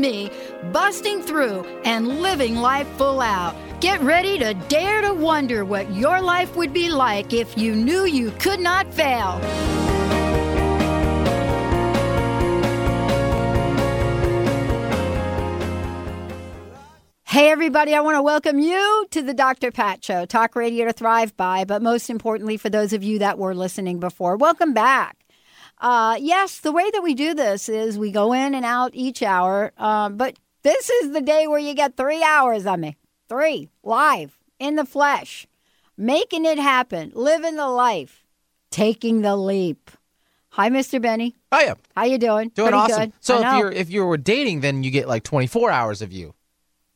me busting through and living life full out. Get ready to dare to wonder what your life would be like if you knew you could not fail. Hey, everybody, I want to welcome you to the Dr. Pat Show, talk radio to thrive by, but most importantly, for those of you that were listening before, welcome back. Uh, yes, the way that we do this is we go in and out each hour, uh, but this is the day where you get three hours of me. Three, live, in the flesh, making it happen, living the life, taking the leap. Hi, Mr. Benny. Hiya. How you doing? Doing Pretty awesome. Good. So if you're if you were dating, then you get like 24 hours of you,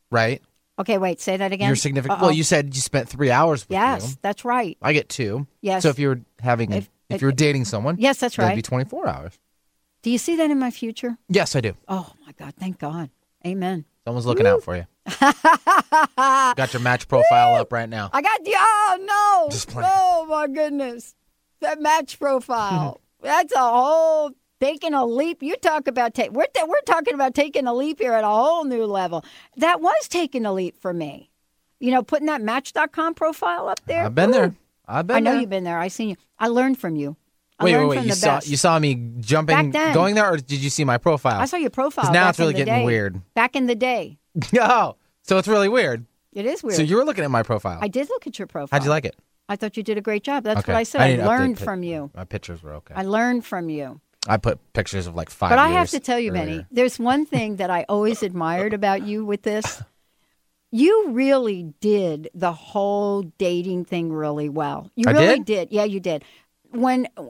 right? Okay, wait, say that again. Your significant. Uh-oh. Well, you said you spent three hours with Yes, you. that's right. I get two. Yes. So if you're having, If- if, you're dating someone, Yes, that's right. that'd be 24 hours. Do you see that in my future? Yes, I do. Oh my God! Thank God. Amen. Someone's looking out for you. Got your match profile up right now. I got the oh no! Just playing. Oh my goodness, that match profile. That's a whole taking a leap. You talk about take. We're ta- we're talking about taking a leap here at a whole new level. That was taking a leap for me. You know, putting that Match.com profile up there. I've been Ooh. there. I've been I know there. you've been there. I seen you. I learned from you. I Wait, wait, learned wait. You saw best. you saw me jumping, then. going there, or did you see my profile? I saw your profile. now it's really getting day. weird. Back in the day, oh, so it's really weird. it is weird. So you were looking at my profile. I did look at your profile. How'd you like it? I thought you did a great job. That's okay. what I said. I, need to update learned from you. My pictures were okay. I learned from you. I put pictures of like five. But I have to tell you, earlier. Benny, there's one thing that I always admired about you with this. You really did the whole dating thing really well. You I really did? Yeah, you did. When, uh,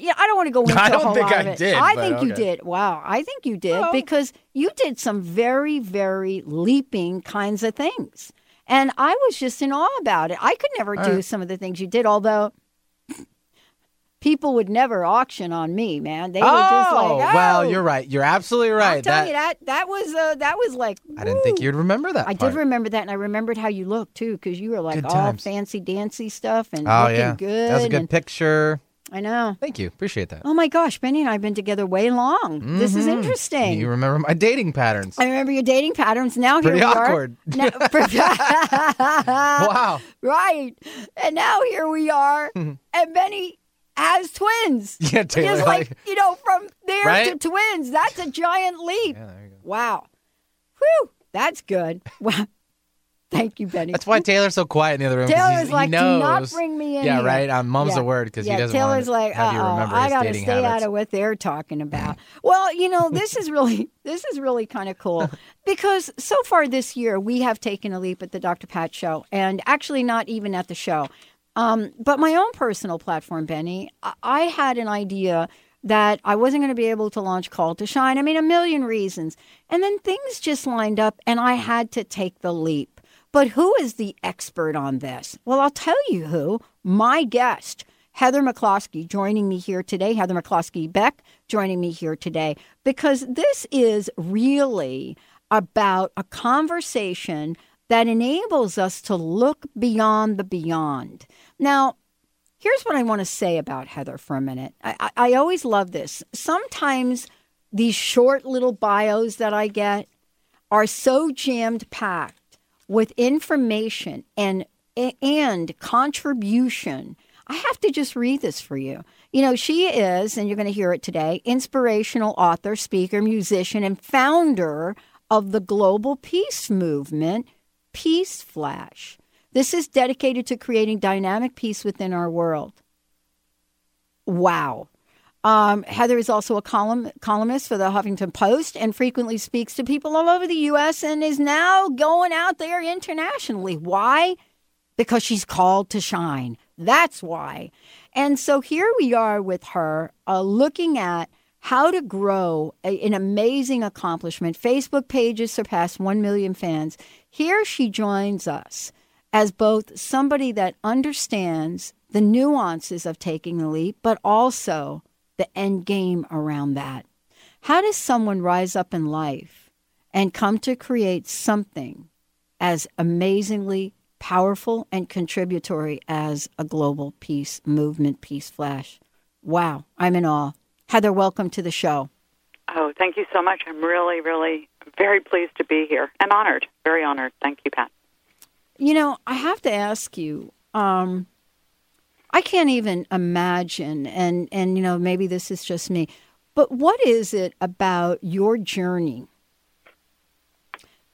yeah, I don't want to go into I a don't whole think lot I of it. did, I but think you did. Wow, I think you did Well- because you did some very, very leaping kinds of things, and I was just in awe about it. I could never All do right. some of the things you did, although. People would never auction on me, man. They were just like, Oh, oh, well, you're right. You're absolutely right. I'm telling that, you that that was uh, that was like. I didn't think you'd remember that. I part. did remember that, and I remembered how you looked too, because you were like Good all times. fancy dancy stuff and Oh looking yeah, good. that was a good and- picture. I know. Thank you. Appreciate that. Oh my gosh, Benny and I have been together way long. This is Mhm. interesting. You remember my dating patterns? I remember your dating patterns. Now here Pretty we awkward. are. Now, wow. right, and now here we are, and Benny has twins. Yeah, Taylor. Just like you know, from there to twins. That's a giant leap. Yeah, there you go. Wow. Whew. That's good. Wow. Thank you, Benny. That's why Taylor's so quiet in the other room. Taylor's like, do not bring me in Yeah, here. right. On mom's Yeah. a word because yeah, he doesn't Taylor's want like, to have you remember I gotta stay habits. out of what they're talking about. well, you know, this is really this is really kind of cool because so far this year we have taken a leap at the Dr. Pat show, and actually not even at the show, um, but my own personal platform, Benny. I, I had an idea that I wasn't going to be able to launch Call to Shine. I mean, a million reasons, and then things just lined up, and I had to take the leap. But who is the expert on this? Well, I'll tell you who. My guest, Heather McCloskey, joining me here today. Heather McCloskey Beck joining me here today because this is really about a conversation that enables us to look beyond the beyond. Now, here's what I want to say about Heather for a minute. I, I, I always love this. Sometimes these short little bios that I get are so jammed packed with information and and contribution. I have to just read this for you. You know, she is, and you're going to hear it today, inspirational author, speaker, musician, and founder of the global peace movement, Peace Flash. This is dedicated to creating dynamic peace within our world. Wow. Um, Heather is also a column, columnist for the Huffington Post and frequently speaks to people all over the U.S. and is now going out there internationally. Why? Because she's called to shine. That's why. And so here we are with her uh, looking at how to grow a, an amazing accomplishment. Facebook pages surpass 1 million fans. Here she joins us as both somebody that understands the nuances of taking the leap, but also the end game around that. How does someone rise up in life and come to create something as amazingly powerful and contributory as a global peace movement, Peace Flash? Wow, I'm in awe. Heather, welcome to the show. Oh, thank you so much. I'm really, really very pleased to be here and honored. Very honored. Thank you, Pat. You know, I have to ask you, um, I can't even imagine, and and you know maybe this is just me, but what is it about your journey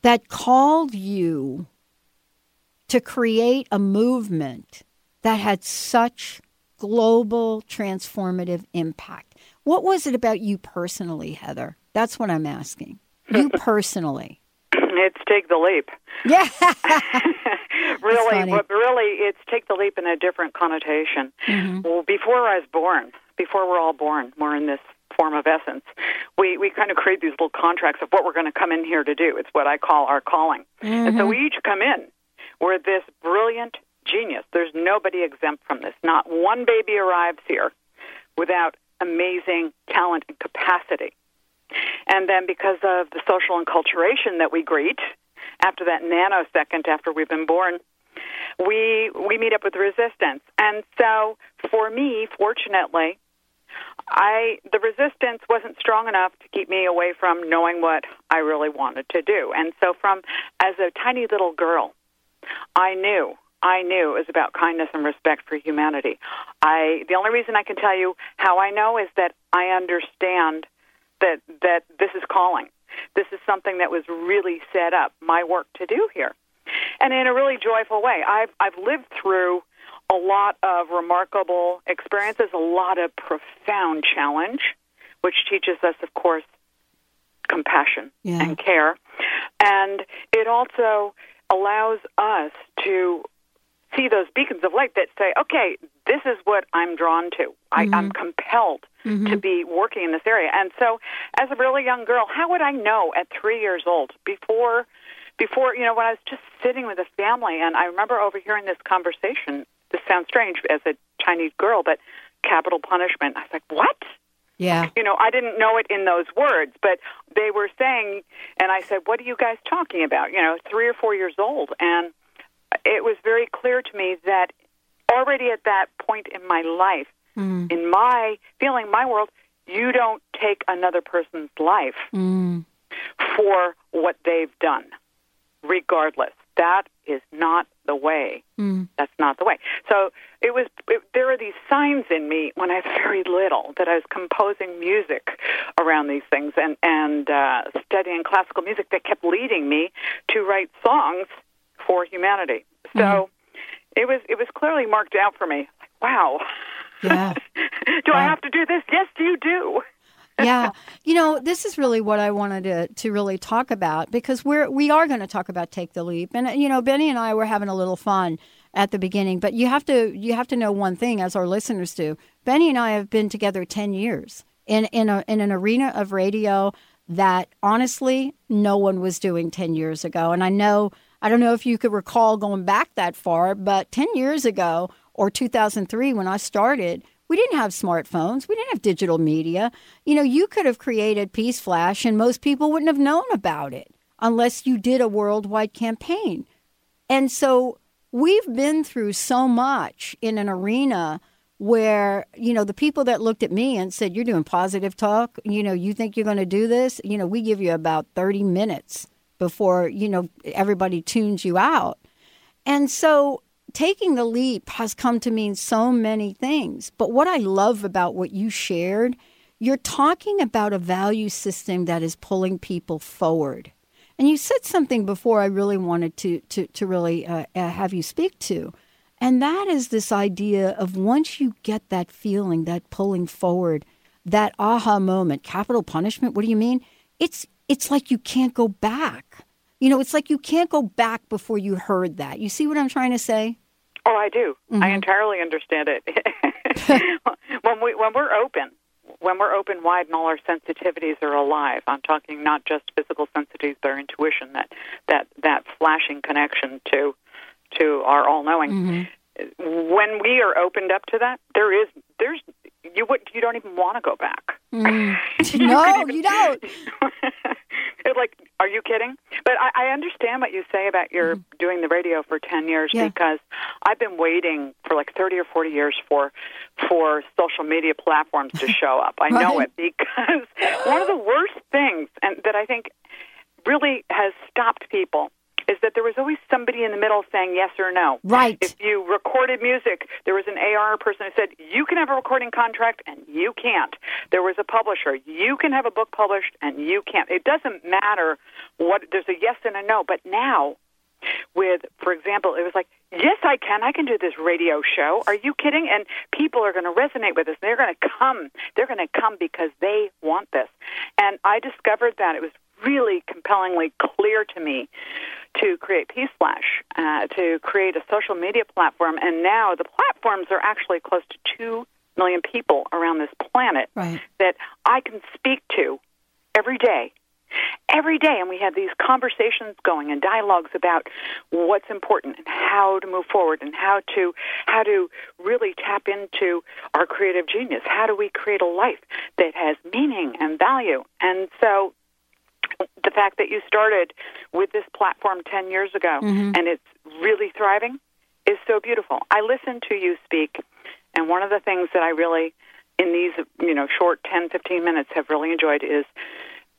that called you to create a movement that had such global transformative impact? What was it about you personally, Heather? That's what I'm asking. You personally. It's take the leap. Yeah. really, what really, it's take the leap in a different connotation. Mm-hmm. Well, before I was born, before we're all born, we're in this form of essence. We we kind of create these little contracts of what we're going to come in here to do. It's what I call our calling. Mm-hmm. And so we each come in. We're this brilliant genius. There's nobody exempt from this. Not one baby arrives here without amazing talent and capacity. And then because of the social enculturation that we greet after that nanosecond after we've been born, we we meet up with resistance. And so for me, fortunately, I the resistance wasn't strong enough to keep me away from knowing what I really wanted to do. And so from as a tiny little girl, I knew I knew it was about kindness and respect for humanity. I the only reason I can tell you how I know is that I understand that that this is calling. This is something that was really set up my work to do here, and in a really joyful way. I've I've lived through a lot of remarkable experiences, a lot of profound challenge, which teaches us, of course, compassion yeah. and care, and it also allows us to see those beacons of light that say, okay, this is what I'm drawn to. I, mm-hmm. I'm compelled mm-hmm. to be working in this area. And so, as a really young girl, how would I know at three years old before, before you know, when I was just sitting with a family, and I remember overhearing this conversation. This sounds strange as a Chinese girl, but capital punishment. I was like, what? Yeah. You know, I didn't know it in those words, but they were saying, and I said, what are you guys talking about? You know, three or four years old, and it was very clear to me that already at that point in my life, mm. in my feeling, my world, you don't take another person's life mm. for what they've done, regardless. That is not the way. Mm. That's not the way. So it was. It, there are these signs in me when I was very little that I was composing music around these things and and uh, studying classical music that kept leading me to write songs for humanity. So mm-hmm. it was it was clearly marked out for me. Like, wow. Yeah. do I have to do this? Yes, you do. yeah. You know, this is really what I wanted to, to really talk about because we're we are going to talk about take the leap. And you know, Benny and I were having a little fun at the beginning, but you have to you have to know one thing as our listeners do. Benny and I have been together 10 years in in a in an arena of radio that honestly no one was doing 10 years ago. And I know I don't know if you could recall going back that far, but 10 years ago or 2003 when I started, we didn't have smartphones. We didn't have digital media. You know, you could have created Peace Flash and most people wouldn't have known about it unless you did a worldwide campaign. And so we've been through so much in an arena where, you know, the people that looked at me and said, You're doing positive talk, you know, you think you're going to do this, you know, we give you about 30 minutes before you know everybody tunes you out and so taking the leap has come to mean so many things but what i love about what you shared you're talking about a value system that is pulling people forward And you said something before I really wanted to to to really uh, uh, have you speak to, and that is this idea of once you get that feeling, that pulling forward, that aha moment, capital punishment. What do you mean? It's it's like you can't go back. You know, it's like you can't go back before you heard that. You see what I'm trying to say? Oh, I do. Mm-hmm. I entirely understand it. when we when we're open, when we're open wide and all our sensitivities are alive, I'm talking not just physical sensitivities, but our intuition, that that that flashing connection to to our all knowing. Mm-hmm. When we are opened up to that, there is there's you would you don't even want to go back. Mm. no, you don't. like, are you kidding? But I, I understand what you say about your mm. doing the radio for ten years Yeah. because I've been waiting for like thirty or forty years for for social media platforms to show up. I know it because one of the worst things and that I think really has stopped people is that there was always somebody in the middle saying yes or no. Right. If you recorded music, there was an AR person who said you can have a recording contract and you can't. There was a publisher, you can have a book published and you can't. It doesn't matter what there's a yes and a no, but now with for example, it was like, "Yes, I can. I can do this radio show." Are you kidding? And people are going to resonate with this. They're going to come. They're going to come because they want this. And I discovered that it was really compellingly clear to me to create Peace Flash, uh, to create a social media platform, and now the platforms are actually close to two million people around this planet Right. that I can speak to every day. Every day, and we have these conversations going and dialogues about what's important and how to move forward and how to how to really tap into our creative genius. How do we create a life that has meaning and value? And so, the fact that you started with this platform 10 years ago Mm-hmm. and it's really thriving is so beautiful. I listen to you speak, and one of the things that I really, in these you know short 10, 15 minutes, have really enjoyed is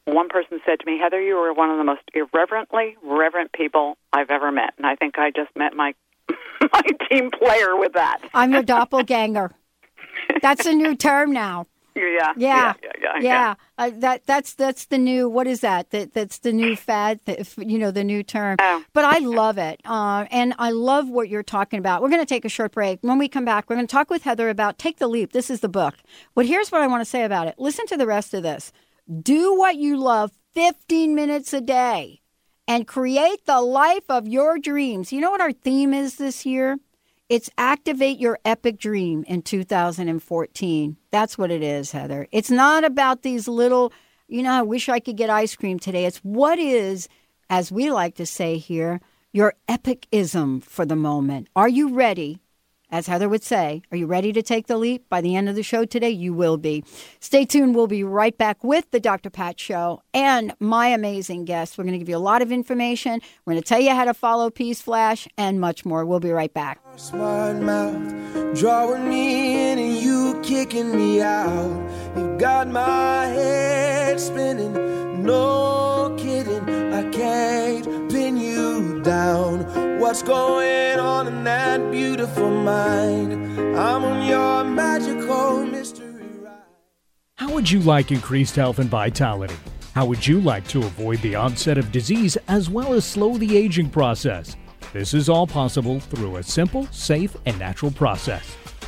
one person said to me, Heather, you are one of the most irreverently reverent people I've ever met. And I think I just met my my team player with that. I'm your doppelganger. That's a new term now. Yeah. Yeah, Yeah. Yeah. yeah. Uh, that that's that's the new. What is that? That that's the new fad. You know, the new term. Oh. But I love it, uh, and I love what you're talking about. We're going to take a short break. When we come back, we're going to talk with Heather about "Take the Leap." This is the book. But here's what I want to say about it. Listen to the rest of this. Do what you love 15 minutes a day and create the life of your dreams. You know what our theme is this year? It's activate your epic dream in 2014. That's what it is, Heather. It's not about these little, you know, I wish I could get ice cream today. It's what is, as we like to say here, your epicism for the moment. Are you ready? As Heather would say, are you ready to take the leap? By the end of the show today, you will be. Stay tuned. We'll be right back with the Dr. Pat Show and my amazing guests. We're going to give you a lot of information. We're going to tell you how to follow Peace Flash and much more. We'll be right back. Smart mouth, drawing me in and you kicking me out. You got my head spinning, no kidding. Down. What's going on in that beautiful mind? I'm on your magical mystery ride. How would you like increased health and vitality? How would you like to avoid the onset of disease as well as slow the aging process? This is all possible through a simple, safe, and natural process.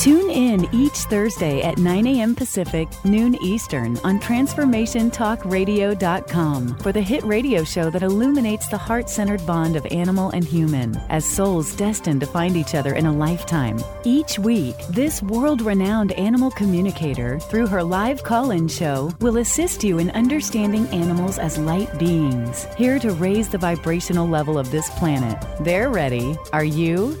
Tune in each Thursday at 9 a.m. Pacific, noon Eastern on TransformationTalkRadio.com for the hit radio show that illuminates the heart centered bond of animal and human as souls destined to find each other in a lifetime. Each week, this world renowned animal communicator, through her live call in show, will assist you in understanding animals as light beings, here to raise the vibrational level of this planet. They're ready. Are you?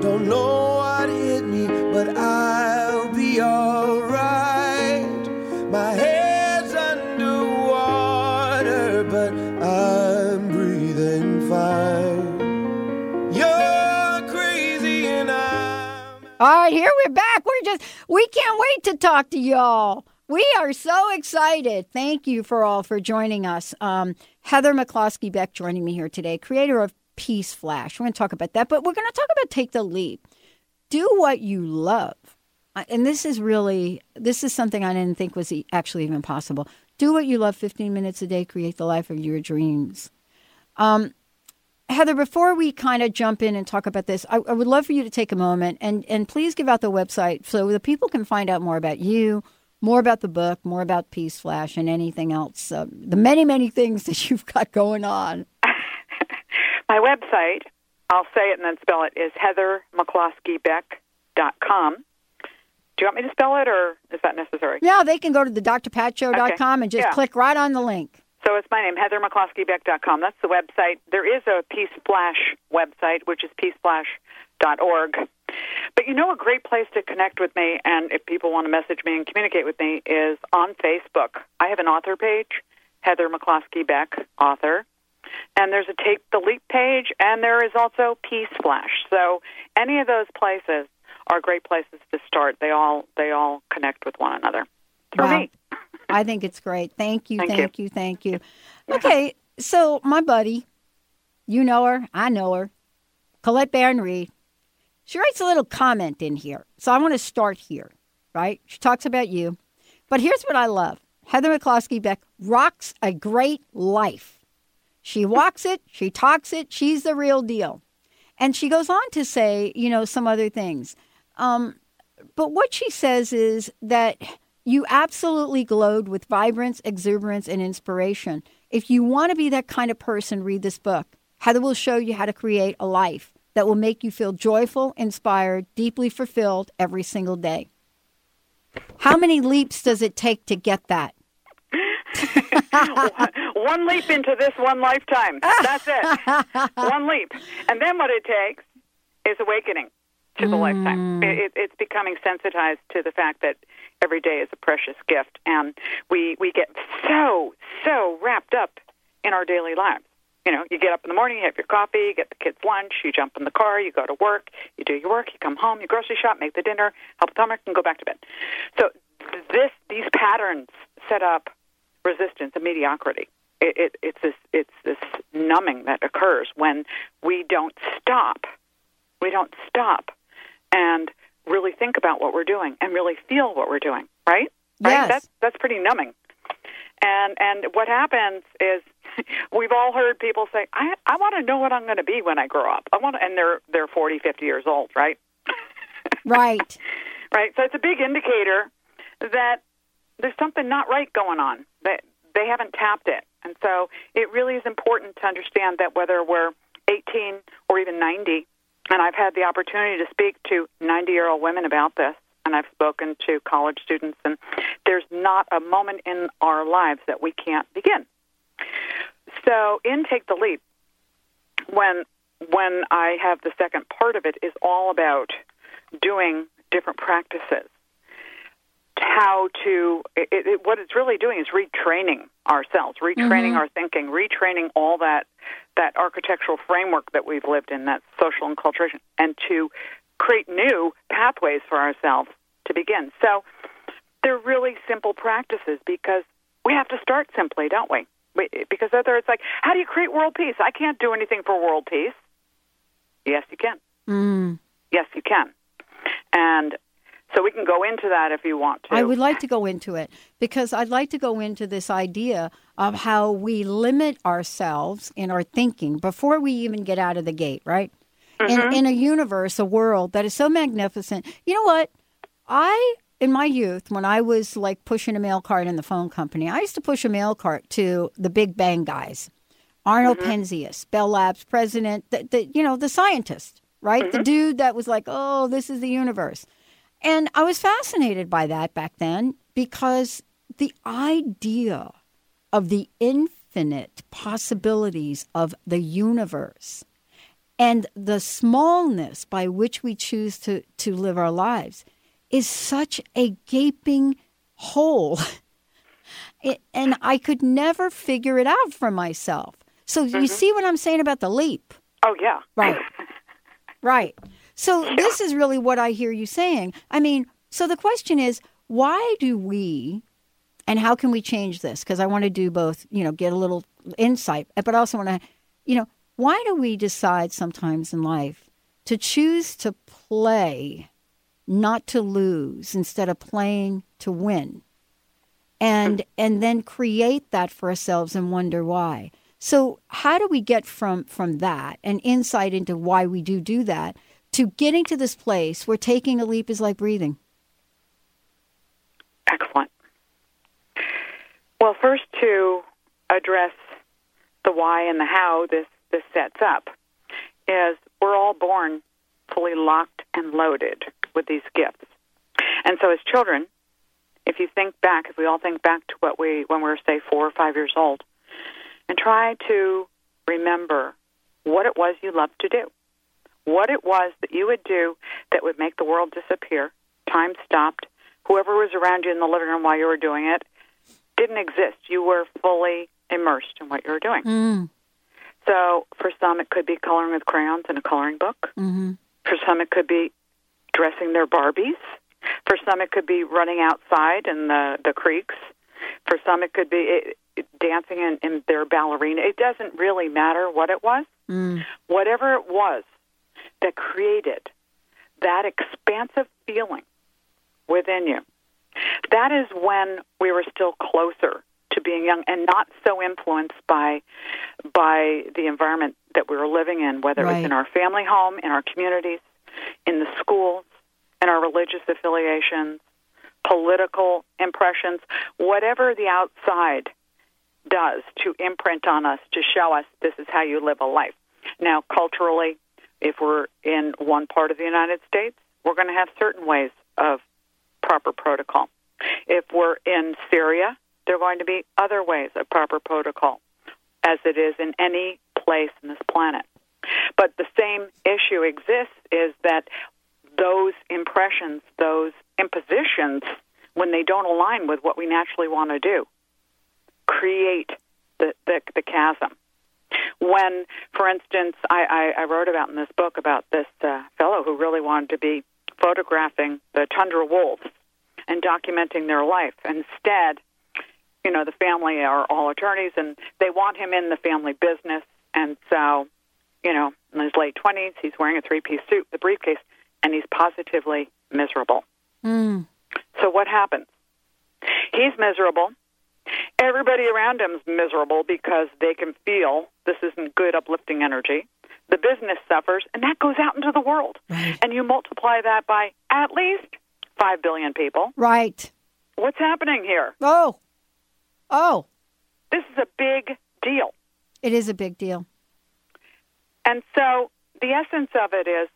Don't know what hit me, but I'll be alright. My head's underwater, but I'm breathing fine. You're crazy and I'm. All right, here we're back. We're just, we can't wait to talk to y'all. We are so excited. Thank you for all for joining us. Um, Heather McCloskey Beck joining me here today, creator of Peace Flash. We're going to talk about that, but we're going to talk about Take the Leap. Do what you love. And this is really, this is something I didn't think was actually even possible. Do what you love 15 minutes a day, create the life of your dreams. Um, Heather, before we kind of jump in and talk about this, I, I, would love for you to take a moment and, and please give out the website so the people can find out more about you, more about the book, more about Peace Flash, and anything else, uh, the many, many things that you've got going on. My website, I'll say it and then spell it, is heathermccloskeybeck.com. Do you want me to spell it, or is that necessary? Yeah, they can go to the drpatshow.com okay. and just yeah. click right on the link. So it's my name, heathermccloskeybeck.com. That's the website. There is a Peace Flash website, which is peaceflash.org. But you know, a great place to connect with me, and if people want to message me and communicate with me, is on Facebook. I have an author page, Heather McCloskey Beck, author. And there's a Take the Leap page, and there is also Peace Flash. So any of those places are great places to start. They all they all connect with one another. For wow. me. I think it's great. Thank you, thank, thank you. you, thank you. Okay, so my buddy, you know her, I know her, Colette Baron Reid. She writes a little comment in here. So I want to start here, right? She talks about you. But here's what I love. Heather McCloskey Beck rocks a great life. She walks it, she talks it, she's the real deal. And she goes on to say, you know, some other things. Um, but what she says is that you absolutely glowed with vibrance, exuberance, and inspiration. If you want to be that kind of person, read this book. Heather will show you how to create a life that will make you feel joyful, inspired, deeply fulfilled every single day. How many leaps does it take to get that? one leap into this one lifetime. That's it. one leap. And then what it takes is awakening to the mm. lifetime. It, it's becoming sensitized to the fact that every day is a precious gift. And we, we get so, so wrapped up in our daily lives. You know, you get up in the morning, you have your coffee, you get the kids' lunch, you jump in the car, you go to work, you do your work, you come home, you grocery shop, make the dinner, help with homework, and go back to bed. So this, these patterns set up resistance and mediocrity. It, it, it's this it's this numbing that occurs when we don't stop. We don't stop and really think about what we're doing and really feel what we're doing, right? Right? Yes. That's that's pretty numbing. And and what happens is we've all heard people say, I I want to know what I'm going to be when I grow up. I want and they're they're 40, 50 years old, right? Right. right. So it's a big indicator that there's something not right going on. They haven't tapped it. And so it really is important to understand that whether we're 18 or even 90, and I've had the opportunity to speak to 90 year old women about this, and I've spoken to college students, and there's not a moment in our lives that we can't begin. So, in Take the Leap, when when I have the second part of it, is all about doing different practices. How to it, it, what it's really doing is retraining ourselves, retraining Mhm. our thinking, retraining all that that architectural framework that we've lived in, that social enculturation, and to create new pathways for ourselves to begin. So they're really simple practices because we have to start simply, don't we? we because other it's like, how do you create world peace? I can't do anything for world peace. Yes, you can. Mm. Yes, you can. And so we can go into that if you want to. I would like to go into it because I'd like to go into this idea of how we limit ourselves in our thinking before we even get out of the gate, right? Mm-hmm. In, in a universe, a world that is so magnificent. You know what? I, in my youth, when I was like pushing a mail cart in the phone company, I used to push a mail cart to the Big Bang guys. Arnold Penzias, Bell Labs president, the, the you know the scientist, right? The dude that was like, "Oh, this is the universe," and I was fascinated by that back then because the idea of the infinite possibilities of the universe and the smallness by which we choose to to live our lives is such a gaping hole. It, and I could never figure it out for myself. So you mm-hmm. see what I'm saying about the leap? Oh yeah. Right. right. So this is really what I hear you saying. I mean, so the question is, why do we and how can we change this? Because I want to do both, you know, get a little insight, but also want to, you know, why do we decide sometimes in life to choose to play, not to lose, instead of playing to win? and and then create that for ourselves and wonder why so how do we get from from that and insight into why we do do that to getting to this place where taking a leap is like breathing Excellent. Well, first to address the why and the how this this sets up is we're all born fully locked and loaded with these gifts. And so as children, if you think back, if we all think back to what we when we were say 4 or 5 years old and try to remember what it was you loved to do. What it was that you would do that would make the world disappear. Time stopped. Whoever was around you in the living room while you were doing it didn't exist. You were fully immersed in what you were doing. mm. So for some, it could be coloring with crayons in a coloring book. mm-hmm. For some, it could be dressing their Barbies. For some, it could be running outside in the the creeks. For some, it could be it, it, dancing in, in their ballerina. It doesn't really matter what it was. Mm. Whatever it was that created that expansive feeling within you. That is when we were still closer to being young and not so influenced by by the environment that we were living in, whether it was in our family home, in our communities, in the schools, in our religious affiliations, political impressions, whatever the outside does to imprint on us to show us this is how you live a life. Now, culturally, if we're in one part of the United States, we're going to have certain ways of proper protocol. If we're in Syria, there are going to be other ways of proper protocol, as it is in any place in this planet. But the same issue exists is that those impressions, those impositions, when they don't align with what we naturally want to do, create the, the, the chasm. When, for instance, I, I, I wrote about in this book about this uh, fellow who really wanted to be photographing the tundra wolves and documenting their life. Instead, you know, the family are all attorneys and they want him in the family business. And so, you know, in his late 20s, he's wearing a three piece suit, the briefcase. and he's positively miserable. Mm. So what happens? He's miserable. Everybody around him's miserable because they can feel this isn't good, uplifting energy. The business suffers, and that goes out into the world. Right. And you multiply that by at least 5 billion people. Right. What's happening here? Oh. Oh. This is a big deal. It is a big deal. And so the essence of it is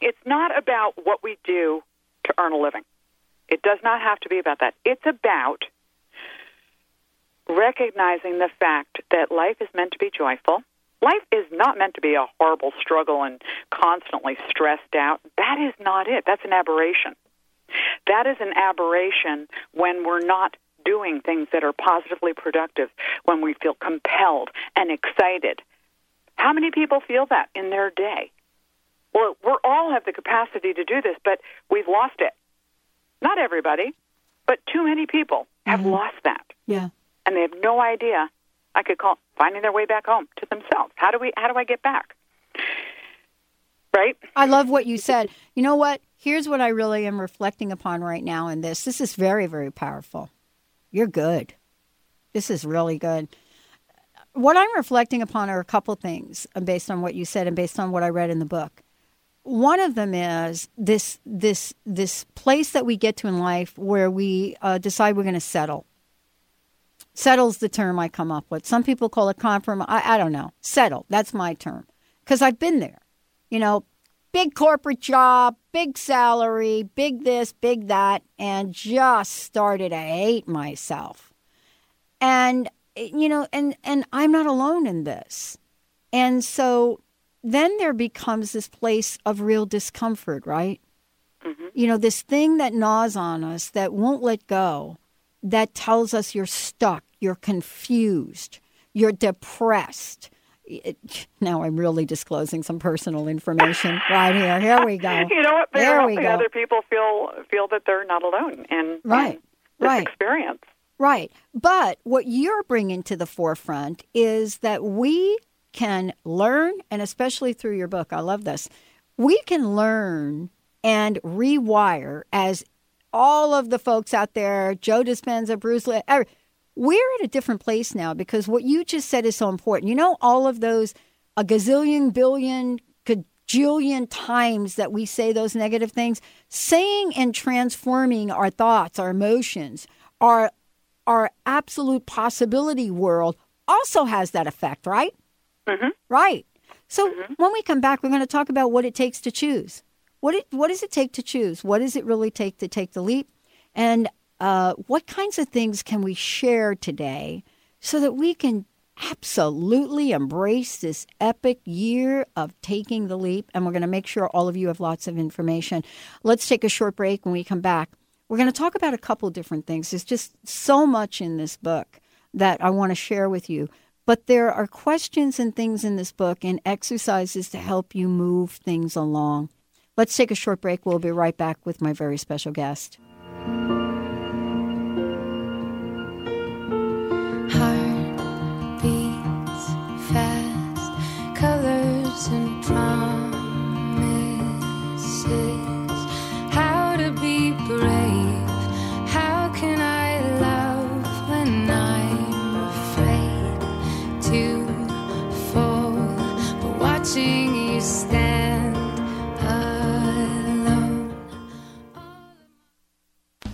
it's not about what we do to earn a living. It does not have to be about that. It's about recognizing the fact that life is meant to be joyful. Life is not meant to be a horrible struggle and constantly stressed out. That is not it. That's an aberration. That is an aberration when we're not doing things that are positively productive, when we feel compelled and excited. How many people feel that in their day? Well, we all have the capacity to do this, but we've lost it. Not everybody, but too many people have mm-hmm. lost that Yeah. And they have no idea. I could call finding their way back home to themselves. How do we? How do I get back? Right? I love what you said. You know what? Here's what I really am reflecting upon right now in this. This is very, very powerful. You're good. This is really good. What I'm reflecting upon are a couple things uh, based on what you said and based on what I read in the book. One of them is this this this place that we get to in life where we uh, decide we're going to settle. Settle's the term I come up with. Some people call it compromise. I, I don't know. Settle. That's my term because I've been there. You know, big corporate job, big salary, big this, big that, and just started to hate myself. And you know, and and I'm not alone in this. And so then there becomes this place of real discomfort, right? Mm-hmm. You know, this thing that gnaws on us that won't let go, that tells us you're stuck, you're confused, you're depressed. It- now I'm really disclosing some personal information right here. Here we go. You know what? There we go. other people feel feel that they're not alone in Right, right. experience. Right. But what you're bringing to the forefront is that we can learn, and especially through your book, I love this, we can learn and rewire as all of the folks out there, Joe Dispenza, Bruce Lee, we're at a different place now because what you just said is so important. You know, all of those, a gazillion, billion, gajillion times that we say those negative things, saying and transforming our thoughts, our emotions, our our absolute possibility world also has that effect, right? Mm-hmm. Right. So when we come back, we're going to talk about what it takes to choose. What it what does it take to choose? What does it really take to take the leap? And uh, what kinds of things can we share today so that we can absolutely embrace this epic year of taking the leap? And we're going to make sure all of you have lots of information. Let's take a short break. When we come back, we're going to talk about a couple different things. There's just so much in this book that I want to share with you. But there are questions and things in this book and exercises to help you move things along. Let's take a short break. We'll be right back with my very special guest.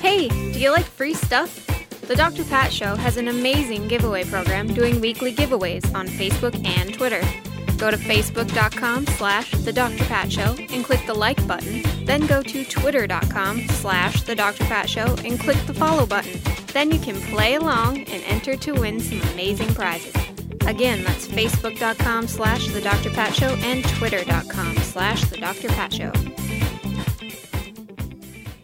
Hey, do you like free stuff? The Dr. Pat Show has an amazing giveaway program doing weekly giveaways on Facebook and Twitter. Go to facebook.com slash The Dr. Pat Show and click the like button. Then go to twitter.com slash The Dr. Pat Show and click the follow button. Then you can play along and enter to win some amazing prizes. Again, that's facebook.com slash The Dr. Pat Show and twitter.com slash The Dr. Pat Show.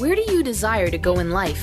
Where do you desire to go in life?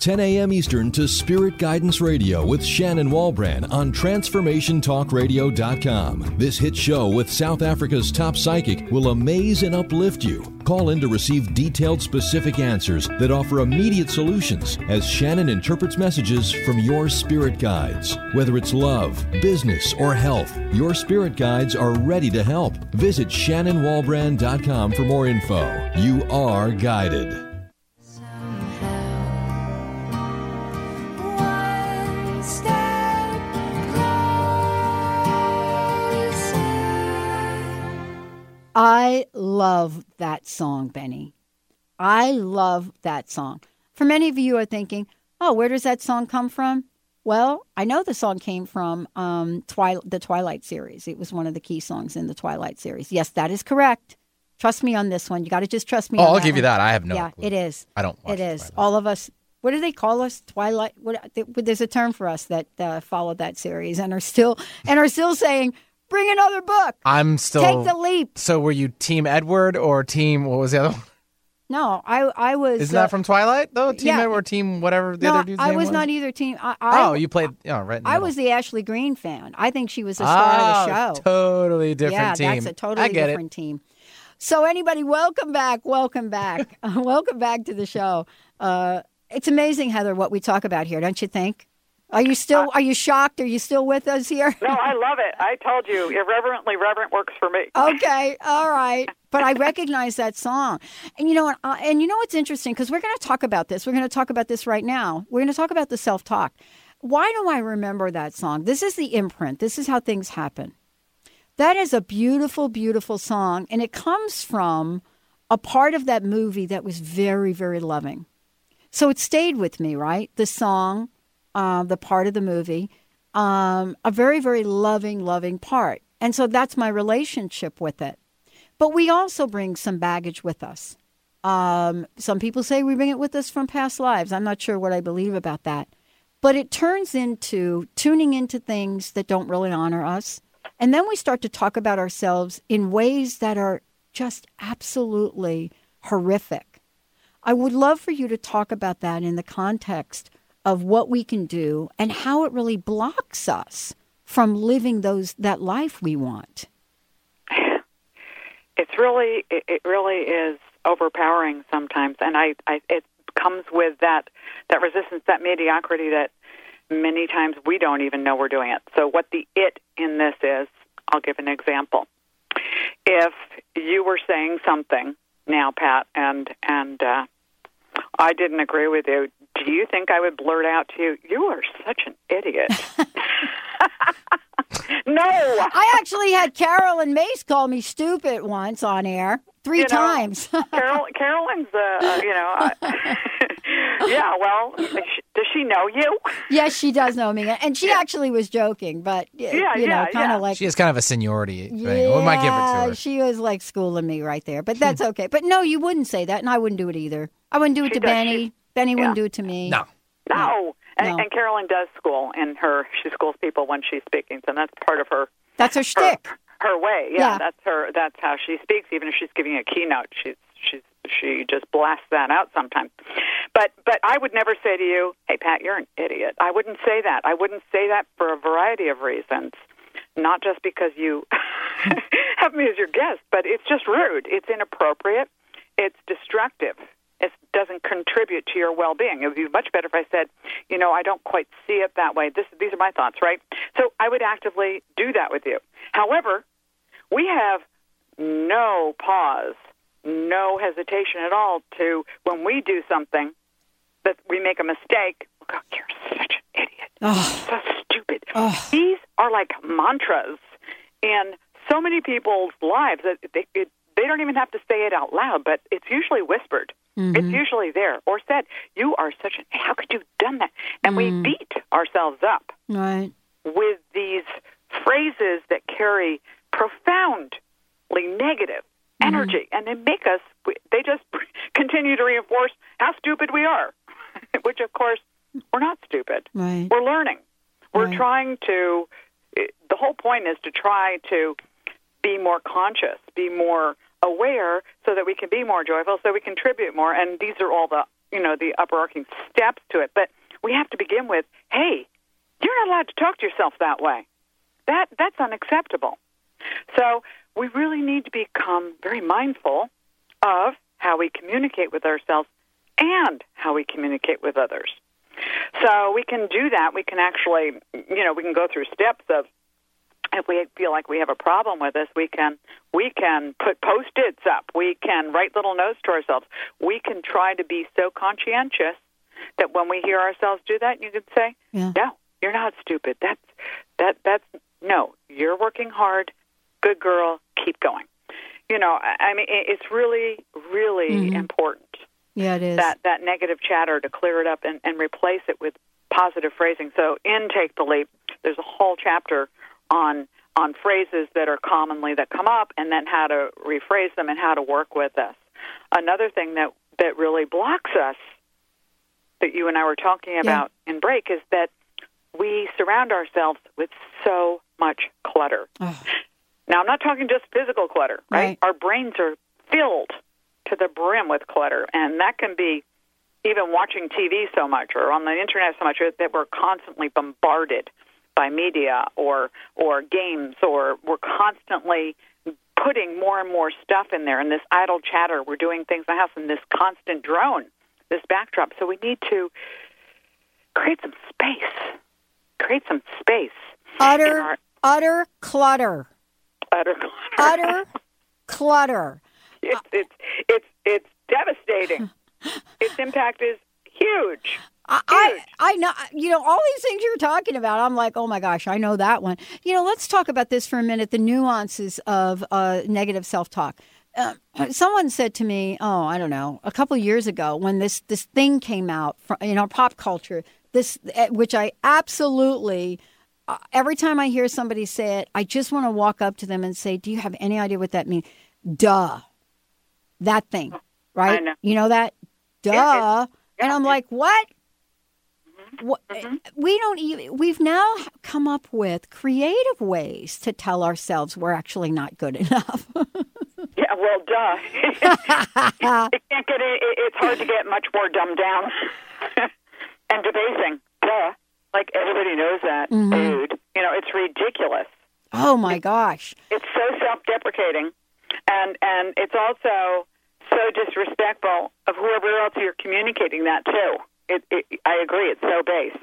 10 a.m. Eastern to Spirit Guidance Radio with Shannon Walbrand on TransformationTalkRadio.com. This hit show with South Africa's top psychic will amaze and uplift you. Call in to receive detailed, specific answers that offer immediate solutions as Shannon interprets messages from your spirit guides. Whether it's love, business, or health, your spirit guides are ready to help. Visit ShannonWalbrand.com for more info. You are guided. I love that song, Benny. I love that song. For many of you are thinking, oh, where does that song come from? Well, I know the song came from um, the Twilight series. It was one of the key songs in the Twilight series. Yes, that is correct. Trust me on this one. You got to just trust me. Oh, I'll give you that. I have no Yeah, clue. it is. I don't It is. All of us. What do they call us? Twilight. What? There's a term for us that uh, followed that series and are still and are still saying, "Bring another book." I'm still. Take the leap. So were you Team Edward or Team, what was the other one? No, I I was. Isn't uh, that from Twilight, though? Team yeah. Edward or Team whatever the no, other dude's I name was was? not either team. I, I, oh, you played, oh, right. I was the Ashley Greene fan. I think she was the star of the Oh, show. Totally different yeah, team. that's a totally different team. So, anybody, welcome back. Welcome back. welcome back to the show. Uh, it's amazing, Heather, what we talk about here, don't you think? Are you still? Are you shocked? Are you still with us here? No, I love it. I told you, irreverently reverent works for me. okay, all right. But I recognize that song, and you know, and, uh, and you know what's interesting because we're going to talk about this. We're going to talk about this right now. We're going to talk about the self talk. Why do I remember that song? This is the imprint. This is how things happen. That is a beautiful, beautiful song, and it comes from a part of that movie that was very, very loving. So it stayed with me, right? The song, uh, the part of the movie, um, a very, very loving, loving part. And so that's my relationship with it. But we also bring some baggage with us. Um, some people say we bring it with us from past lives. I'm not sure what I believe about that. But it turns into tuning into things that don't really honor us. And then we start to talk about ourselves in ways that are just absolutely horrific. I would love for you to talk about that in the context of what we can do and how it really blocks us from living those that life we want. It's really, it, really is overpowering sometimes, and I, I, it comes with that that resistance, that mediocrity that many times we don't even know we're doing it. So, what the it in this is, I'll give an example. If you were saying something now, Pat, and and uh, I didn't agree with you, do you think I would blurt out to you, "You are such an idiot"? no. I actually had Caroline Myss call me stupid once on air. Three you know, times. Carol, Carolyn's, uh, you know, uh, yeah. Well, she- does she know you? yes, she does know me, and she actually was joking, but Yeah, you know, yeah, kind yeah. of like She has kind of a seniority thing. We might give it to Yeah, her. She was like schooling me right there, but that's okay. But no, you wouldn't say that, and I wouldn't do it either. I wouldn't do it She to does. Benny. Benny wouldn't do it to me. No. No. And, No. and Carolyn does school, and her she schools people when she's speaking, so that's part of her That's her shtick. her way. Yeah, Yeah. that's her. That's how she speaks. Even if she's giving a keynote, she's she's she just blasts that out sometimes. But but I would never say to you, "Hey Pat, you're an idiot." I wouldn't say that. I wouldn't say that for a variety of reasons. Not just because you have me as your guest, but it's just rude. It's inappropriate. It's destructive. It doesn't contribute to your well-being. It would be much better if I said, you know, I don't quite see it that way. This, these are my thoughts, right? So I would actively do that with you. However, we have no pause, no hesitation at all to when we do something that we make a mistake. Oh, you're such an idiot. So stupid. These are like mantras in so many people's lives that they, it, they don't even have to say it out loud, but it's usually whispered. Mm-hmm. It's usually there or said. You are such an. How could you have done that? And we mm. beat ourselves up Right. with these phrases that carry profoundly negative mm-hmm. energy, and they make us. They just continue to reinforce how stupid we are, which of course we're not stupid. Right. We're learning. We're Right. trying to. The whole point is to try to be more conscious, be more aware, so that we can be more joyful, so we contribute more. And these are all the you know the upperarching steps to it. But we have to begin with, hey, you're not allowed to talk to yourself that way. That that's unacceptable. So we really need to become very mindful of how we communicate with ourselves and how we communicate with others. So we can do that. We can actually, you know, we can go through steps of if we feel like we have a problem with this, we can we can put post-its up. We can write little notes to ourselves. We can try to be so conscientious that when we hear ourselves do that, you can say, Yeah. "No, you're not stupid. That's that that's no. You're working hard. Good girl. Keep going." You know, I, mean, it's really, really Mhm. important Yeah, it is. that that negative chatter to clear it up and, and replace it with positive phrasing. So in Take the Leap, there's a whole chapter on on phrases that are commonly that come up and then how to rephrase them and how to work with us. Another thing that that really blocks us that you and I were talking about in break is that we surround ourselves with so much clutter. Now, I'm not talking just physical clutter, right? Right. Our brains are filled to the brim with clutter, and that can be even watching TV so much or on the internet so much that we're constantly bombarded by media or or games or we're constantly putting more and more stuff in there and this idle chatter we're doing things in the house and this constant drone this backdrop so we need to create some space create some space utter, our utter clutter. Utter clutter Utter clutter. it's it's it's it's devastating its impact is huge I, I, know, you know, all these things you're talking about. I'm like, oh my gosh, I know that one. You know, let's talk about this for a minute the nuances of uh, negative self talk. Uh, someone said to me, oh, I don't know, a couple years ago when this, this thing came out from, in our pop culture, this, eh, which I absolutely, Uh, every time I hear somebody say it, I just want to walk up to them and say, do you have any idea what that means? Duh. That thing, right? know. You know that? Duh. Yeah, and I'm like, what? Mm-hmm. What, eh, Mm-hmm. we don't even we've now come up with creative ways to tell ourselves we're actually not good enough Yeah, well, duh. it can't get. It, it's hard to get much more dumbed down and debasing. Duh. Like everybody knows that, Mhm. dude. You know, it's ridiculous. oh my gosh It's so self-deprecating, and and it's also so disrespectful of whoever else you're communicating that to. It, it, I agree. It's so base.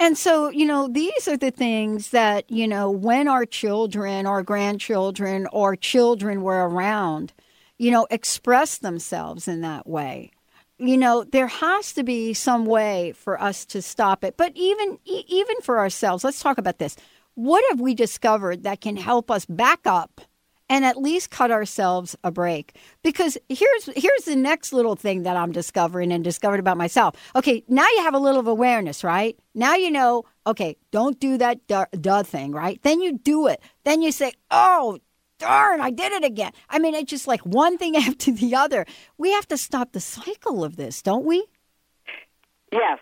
and so you know these are the things that you know when our children or grandchildren or children were around you know express themselves in that way you know there has to be some way for us to stop it but even even for ourselves let's talk about this what have we discovered that can help us back up and at least cut ourselves a break. Because here's here's the next little thing that I'm discovering and discovered about myself. Okay, now you have a little of awareness, right? Now you know, okay, don't do that duh, duh thing, right? Then you do it. Then you say, "Oh, darn, I did it again." I mean, it's just like one thing after the other. We have to stop the cycle of this, don't we? Yes.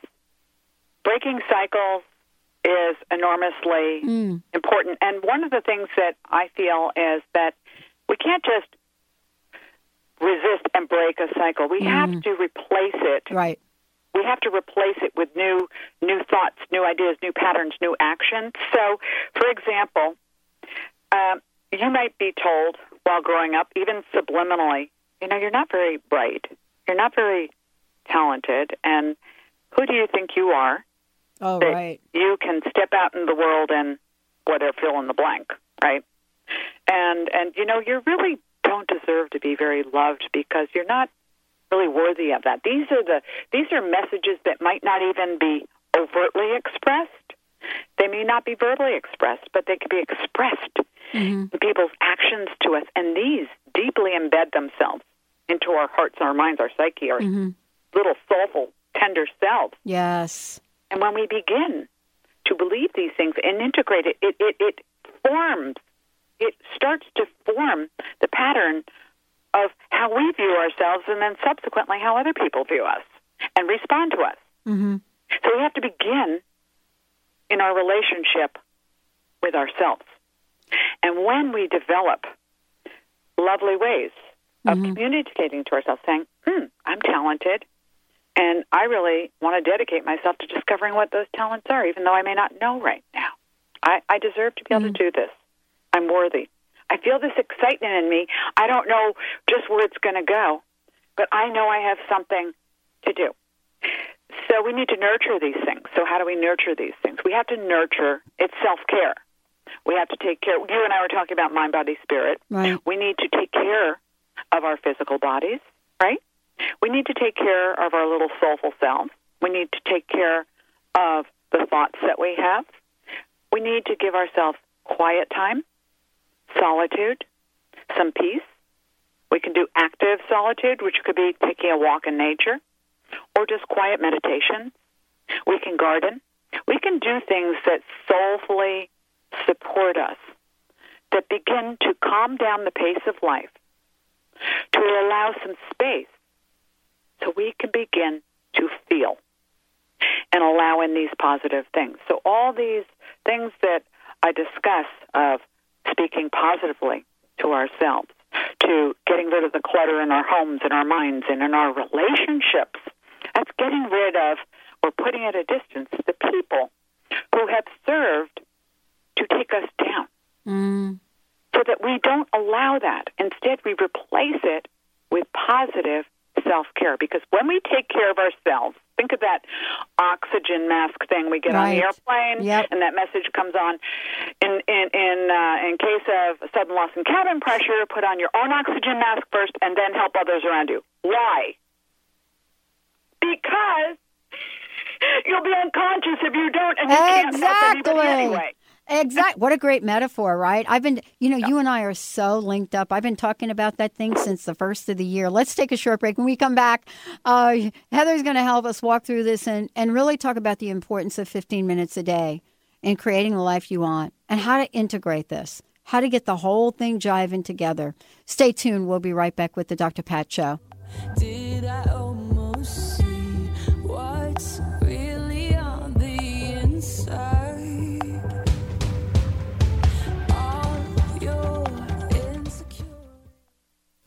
Breaking cycles is enormously Mm. important. And one of the things that I feel is that we can't just resist and break a cycle. We have to replace it. Right. We have to replace it with new new thoughts, new ideas, new patterns, new actions. So, for example, um, you might be told while growing up, even subliminally, you know, you're not very bright, you're not very talented, and who do you think you are? Oh, right. you can step out in the world and whatever fill in the blank, right? And and you know you really don't deserve to be very loved because you're not really worthy of that. These are the these are messages that might not even be overtly expressed. They may not be verbally expressed, but they can be expressed in people's actions to us, and these deeply embed themselves into our hearts, our minds, our psyche, our little soulful, tender selves. Yes. And when we begin to believe these things and integrate it, it, it, it forms, it starts to form the pattern of how we view ourselves and then subsequently how other people view us and respond to us. Mm-hmm. So we have to begin in our relationship with ourselves. And when we develop lovely ways of communicating to ourselves, saying, hmm, I'm talented, and I really want to dedicate myself to discovering what those talents are, even though I may not know right now. I, I deserve to be able to do this. I'm worthy. I feel this excitement in me. I don't know just where it's going to go, but I know I have something to do. So we need to nurture these things. So how do we nurture these things? We have to nurture. It's self care. We have to take care. You and I were talking about mind, body, spirit. Right. We need to take care of our physical bodies, right? We need to take care of our little soulful selves. We need to take care of the thoughts that we have. We need to give ourselves quiet time, solitude, some peace. We can do active solitude, which could be taking a walk in nature, or just quiet meditation. We can garden. We can do things that soulfully support us, that begin to calm down the pace of life, to allow some space so we can begin to feel and allow in these positive things. So, all these things that I discuss of speaking positively to ourselves, to getting rid of the clutter in our homes, in our minds, and in our relationships, that's getting rid of or putting at a distance the people who have served to take us down Mm. so that we don't allow that. Instead, we replace it with positive self care. Because when we take care of ourselves, think of that oxygen mask thing we get on the airplane, Yep. and that message comes on. In in in uh, in case of sudden loss in cabin pressure, put on your own oxygen mask first, and then help others around you. Why? Because you'll be unconscious if you don't, and you can't help anybody Exactly. anyway. Exact. What a great metaphor, right? I've been, you know, you and I are so linked up. I've been talking about that thing since the first of the year. Let's take a short break. When we come back, uh, Heather's going to help us walk through this and, and really talk about the importance of 15 minutes a day in creating the life you want and how to integrate this, how to get the whole thing jiving together. Stay tuned. We'll be right back with the Dr. Pat Show.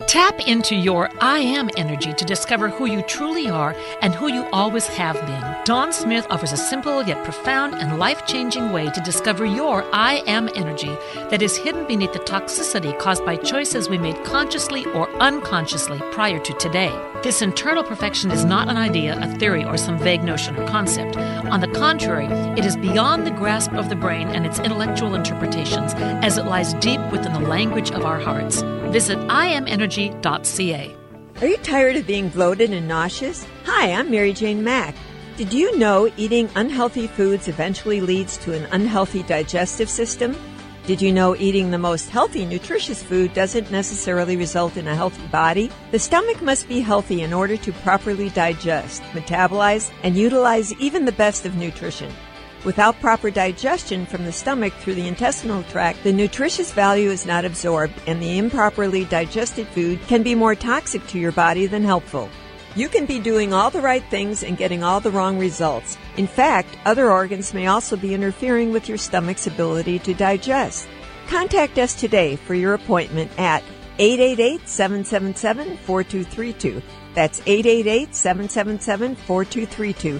Tap into your I am energy to discover who you truly are and who you always have been. Dawn Smith offers a simple yet profound and life changing way to discover your I am energy that is hidden beneath the toxicity caused by choices we made consciously or unconsciously prior to today. This internal perfection is not an idea, a theory, or some vague notion or concept. On the contrary, it is beyond the grasp of the brain and its intellectual interpretations as it lies deep within the language of our hearts. Visit iamenergy.ca. Are you tired of being bloated and nauseous? Hi, I'm Mary Jane Mack. Did you know eating unhealthy foods eventually leads to an unhealthy digestive system? Did you know eating the most healthy, nutritious food doesn't necessarily result in a healthy body? The stomach must be healthy in order to properly digest, metabolize, and utilize even the best of nutrition. Without proper digestion from the stomach through the intestinal tract, the nutritious value is not absorbed, and the improperly digested food can be more toxic to your body than helpful. You can be doing all the right things and getting all the wrong results. In fact, other organs may also be interfering with your stomach's ability to digest. Contact us today for your appointment at 888-777-4232. That's 888-777-4232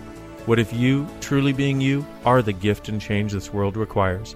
What if you, truly being you, are the gift and change this world requires?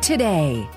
today.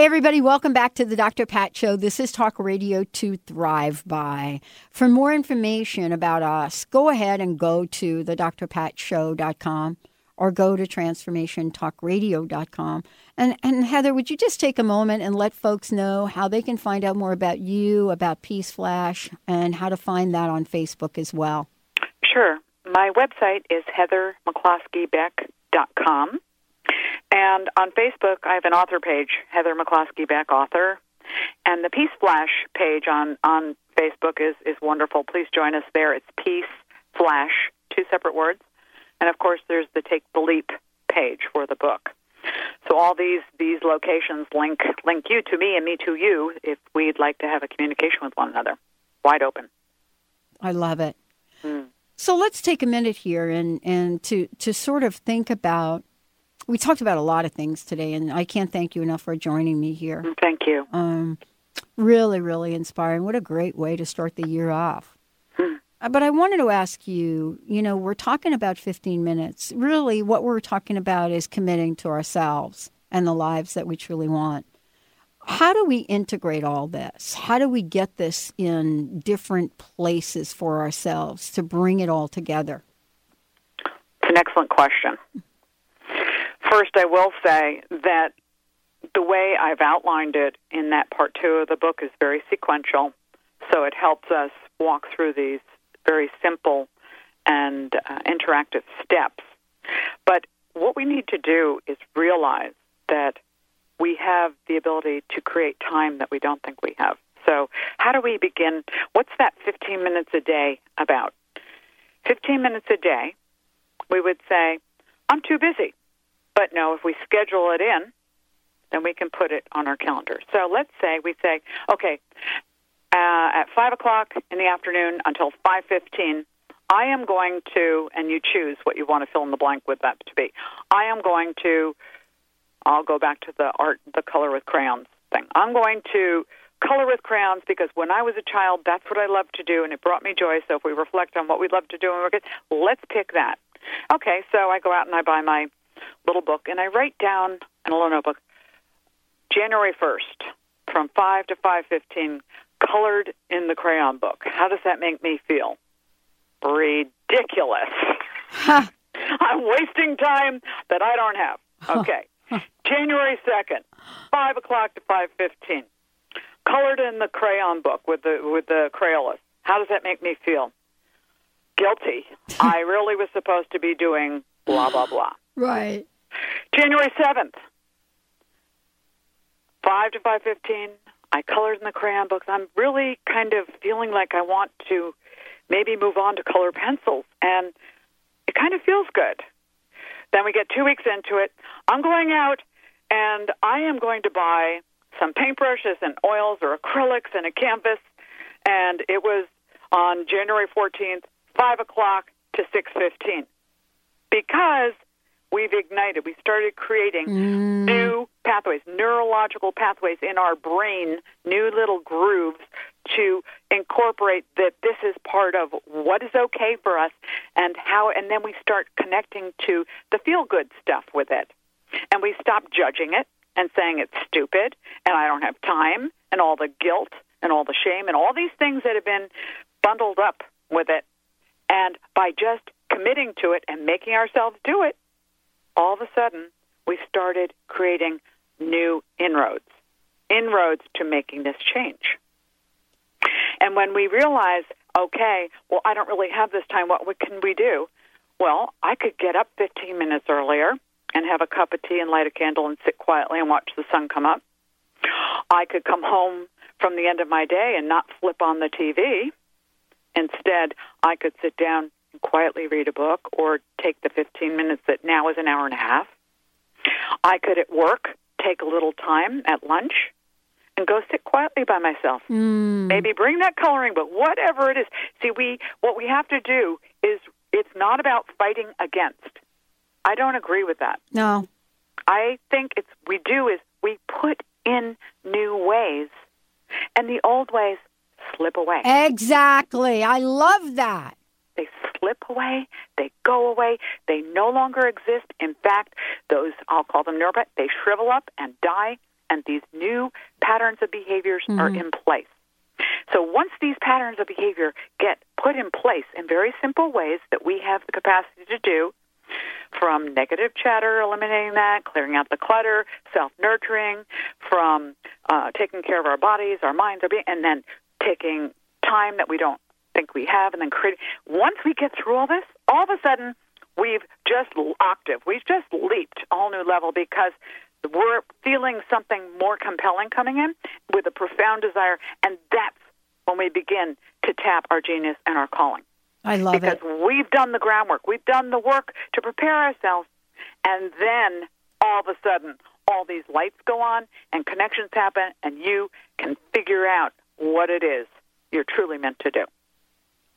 Hey, everybody, welcome back to the Dr. Pat Show. This is Talk Radio to Thrive By. For more information about us, go ahead and go to the drpatshow.com or go to transformationtalkradio.com. And, and Heather, would you just take a moment and let folks know how they can find out more about you, about Peace Flash, and how to find that on Facebook as well? Sure. My website is heathermccloskeybeck.com. And on Facebook, I have an author page, Heather McCloskey Beck Author. And the Peace Flash page on, on Facebook is, is wonderful. Please join us there. It's Peace Flash, two separate words. And of course, there's the Take the Leap page for the book. So all these these locations link link you to me and me to you if we'd like to have a communication with one another. Wide open. I love it. Hmm. So let's take a minute here and, and to, to sort of think about. We talked about a lot of things today, and I can't thank you enough for joining me here. Thank you. Um, really, really inspiring. What a great way to start the year off. Uh, But I wanted to ask you, you know, we're talking about 15 minutes. Really, what we're talking about is committing to ourselves and the lives that we truly want. How do we integrate all this? How do we get this in different places for ourselves to bring it all together? It's an excellent question. First, I will say that the way I've outlined it in that part two of the book is very sequential. So it helps us walk through these very simple and uh, interactive steps. But what we need to do is realize that we have the ability to create time that we don't think we have. So, how do we begin? What's that 15 minutes a day about? 15 minutes a day, we would say, I'm too busy. But no, if we schedule it in, then we can put it on our calendar. So let's say we say, okay, uh, at five o'clock in the afternoon until five fifteen, I am going to, and you choose what you want to fill in the blank with that to be. I am going to. I'll go back to the art, the color with crayons thing. I'm going to color with crayons because when I was a child, that's what I loved to do, and it brought me joy. So if we reflect on what we loved to do when we were kids, let's pick that. Okay, so I go out and I buy my little book and I write down in a little notebook January 1st, from 5 to 5:15 colored in the crayon book. How does that make me feel? Ridiculous. Huh. I'm wasting time that I don't have. Okay. January 2nd, 5 o'clock to 5.15. Colored in the crayon book with the, with the Crayolas. How does that make me feel? Guilty. I really was supposed to be doing blah, blah, blah. Right. January 7th, 5 to 5.15. I colored in the crayon books. I'm really kind of feeling like I want to maybe move on to color pencils. And it kind of feels good. Then we get two weeks into it. I'm going out and I am going to buy some paintbrushes and oils or acrylics and a canvas. And it was on January 14th, 5 o'clock to 6.15. Because we've ignited, we started creating mm. new pathways, neurological pathways in our brain, new little grooves to incorporate that this is part of what is okay for us and how and then we start connecting to the feel good stuff with it. And we stop judging it and saying it's stupid and I don't have time and all the guilt and all the shame and all these things that have been bundled up with it. And by just committing to it and making ourselves do it, all of a sudden we started creating new inroads, inroads to making this change. And when we realize, okay, well, I don't really have this time, what, can we do? Well, I could get up 15 minutes earlier and have a cup of tea and light a candle and sit quietly and watch the sun come up. I could come home from the end of my day and not flip on the TV. Instead, I could sit down and quietly read a book or take the 15 minutes that now is an hour and a half. I could at work take a little time at lunch and go sit quietly by myself. Hmm. Maybe bring that coloring book, whatever it is. See, we what we have to do is it's not about fighting against. I don't agree with that. No. I think it's we do is we put in new ways and the old ways slip away. Exactly. I love that. They slip away, they go away, they no longer exist. In fact, those I'll call them neuropat, they shrivel up and die and these new patterns of behaviors are Mhm. in place. So once these patterns of behavior get put in place in very simple ways that we have the capacity to do, from negative chatter, eliminating that, clearing out the clutter, self nurturing, from uh, taking care of our bodies, our minds, our being, and then taking time that we don't think we have, and then creating. Once we get through all this, all of a sudden we've just octave, we've just leaped a whole new level because we're feeling something more compelling coming in with a profound desire, and that's when we begin to tap our genius and our calling I love because it. Because we've done the groundwork, we've done the work to prepare ourselves, and then all of a sudden, all these lights go on and connections happen, and you can figure out what it is you're truly meant to do.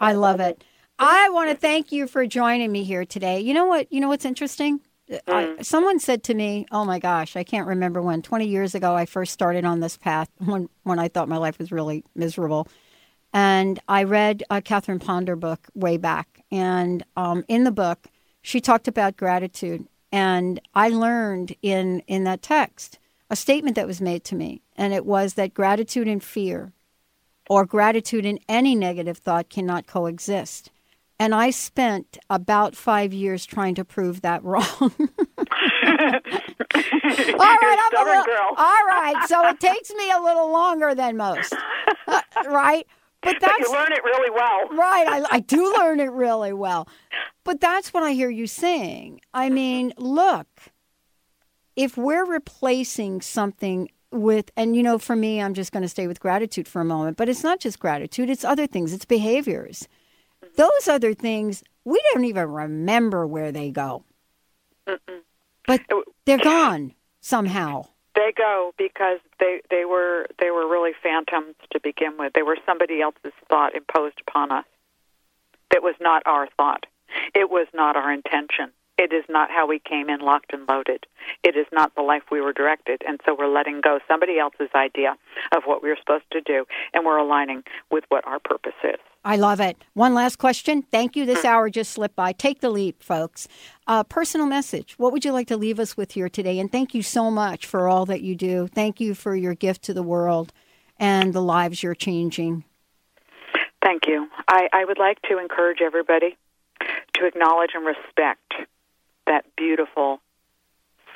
I love it. I want to thank you for joining me here today. You know what? You know what's interesting? I, someone said to me, "Oh my gosh, I can't remember when. Twenty years ago, I first started on this path when when I thought my life was really miserable." And I read a Catherine Ponder book way back, and um, in the book, she talked about gratitude, and I learned in in that text a statement that was made to me, and it was that gratitude and fear or gratitude and any negative thought cannot coexist. And I spent about five years trying to prove that wrong. all right, I'm a little- girl. all right, so it takes me a little longer than most, Uh, right? But But that's you learn it really well. right. I, I do learn it really well. But that's what I hear you saying. I mean, look, if we're replacing something with, and you know, for me, I'm just going to stay with gratitude for a moment, but it's not just gratitude, it's other things, it's behaviors. Those other things, we don't even remember where they go, but they're gone somehow. They go because they they were they were really phantoms to begin with. They were somebody else's thought imposed upon us. It was not our thought. It was not our intention. It is not how we came in locked and loaded. It is not the life we were directed. And so we're letting go somebody else's idea of what we are supposed to do, and we're aligning with what our purpose is. I love it. One last question. Thank you. This hour just slipped by. Take the leap, folks. Uh, personal message. What would you like to leave us with here today? And thank you so much for all that you do. Thank you for your gift to the world and the lives you're changing. Thank you. I, I would like to encourage everybody to acknowledge and respect that beautiful,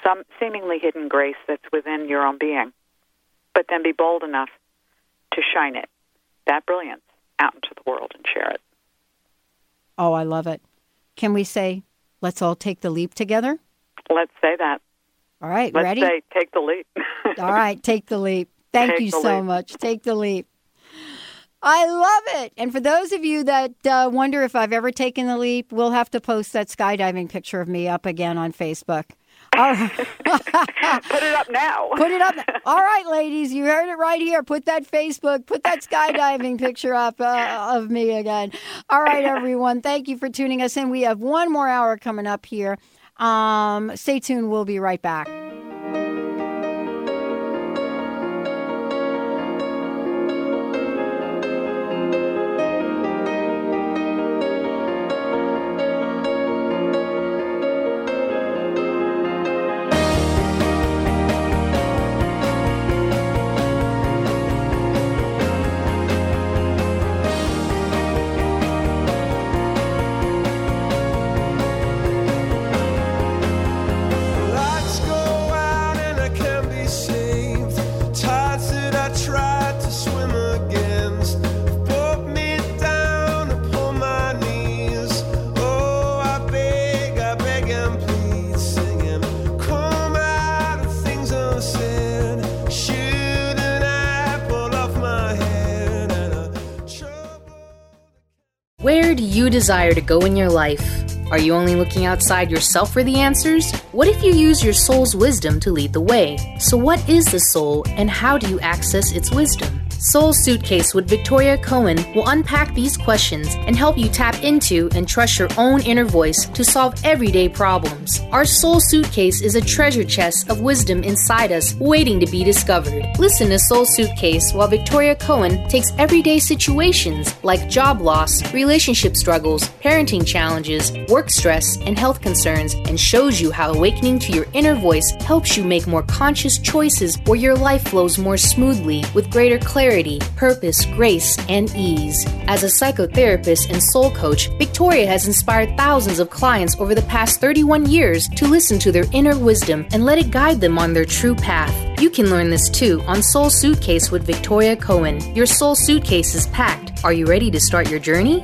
some seemingly hidden grace that's within your own being, but then be bold enough to shine it, that brilliance, out into the world and share it. Oh, I love it. Can we say, let's all take the leap together? Let's say that. All right, Let's ready? say take the leap. All right, take the leap. Thank Take you so leap. much. Take the leap. I love it. And for those of you that uh, wonder if I've ever taken the leap, we'll have to post that skydiving picture of me up again on Facebook. All right. Put it up now. Put it up. All right, ladies, you heard it right here. Put that Facebook, put that skydiving picture up uh, of me again. All right, everyone. Thank you for tuning us in. We have one more hour coming up here. Um, stay tuned. We'll be right back. You desire to go in your life? Are you only looking outside yourself for the answers? What if you use your soul's wisdom to lead the way? So, what is the soul and how do you access its wisdom? Soul Suitcase with Victoria Cohen will unpack these questions and help you tap into and trust your own inner voice to solve everyday problems. Our Soul Suitcase is a treasure chest of wisdom inside us waiting to be discovered. Listen to Soul Suitcase while Victoria Cohen takes everyday situations like job loss, relationship struggles, parenting challenges, work stress, and health concerns and shows you how awakening to your inner voice helps you make more conscious choices where your life flows more smoothly with greater clarity, purpose, grace, and ease. As a psychotherapist and soul coach, Victoria has inspired thousands of clients over the past 31 years to listen to their inner wisdom and let it guide them on their true path. You can learn this too on Soul Suitcase with Victoria Cohen. Your soul suitcase is packed. Are you ready to start your journey?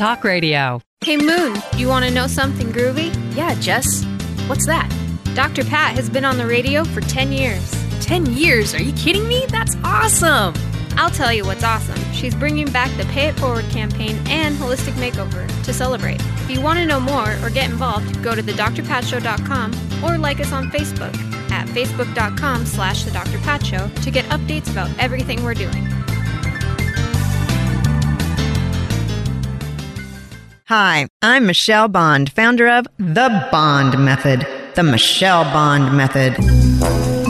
Talk Radio. Hey Moon, you want to know something groovy? Yeah, Jess. What's that? Dr. Pat has been on the radio for 10 years. 10 years? Are you kidding me? That's awesome! I'll tell you what's awesome. She's bringing back the Pay It Forward campaign and Holistic Makeover to celebrate. If you want to know more or get involved, go to thedrpatshow.com or like us on Facebook at facebook.com slash the Dr. To get updates about everything we're doing. Hi, I'm Michelle Bond, founder of The Bond Method, the Michelle Bond Method.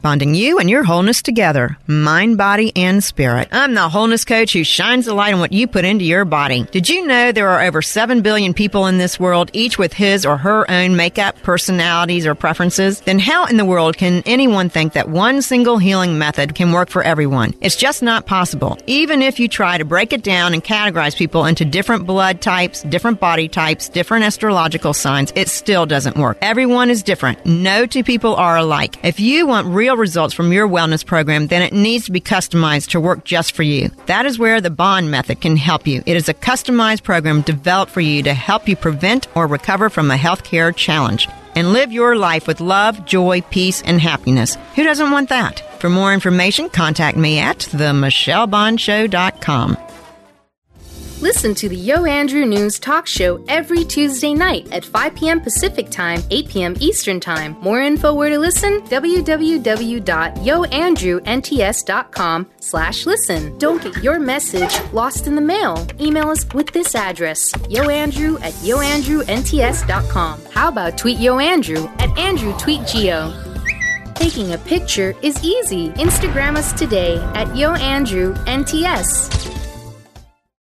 Bonding you and your wholeness together, mind, body, and spirit. I'm the wholeness coach who shines the light on what you put into your body. Did you know there are over 7 billion people in this world, each with his or her own makeup, personalities, or preferences? Then how in the world can anyone think that one single healing method can work for everyone? It's just not possible. Even if you try to break it down and categorize people into different blood types, different body types, different astrological signs, it still doesn't work. Everyone is different. No two people are alike. If you want real real results from your wellness program, then it needs to be customized to work just for you. That is where the Bond Method can help you. It is a customized program developed for you to help you prevent or recover from a healthcare challenge and live your life with love, joy, peace, and happiness. Who doesn't want that? For more information, contact me at themichellebondshow.com. Listen to the Yo Andrew News Talk Show every Tuesday night at 5 p.m. Pacific Time, 8 p.m. Eastern Time. More info where to listen? www.yoandrewnts.com slash listen. Don't get your message lost in the mail. Email us with this address, yoandrew at yoandrewnts.com. How about tweet Yo Andrew at andrewtweetgeo? Taking a picture is easy. Instagram us today at YoAndrewNTS.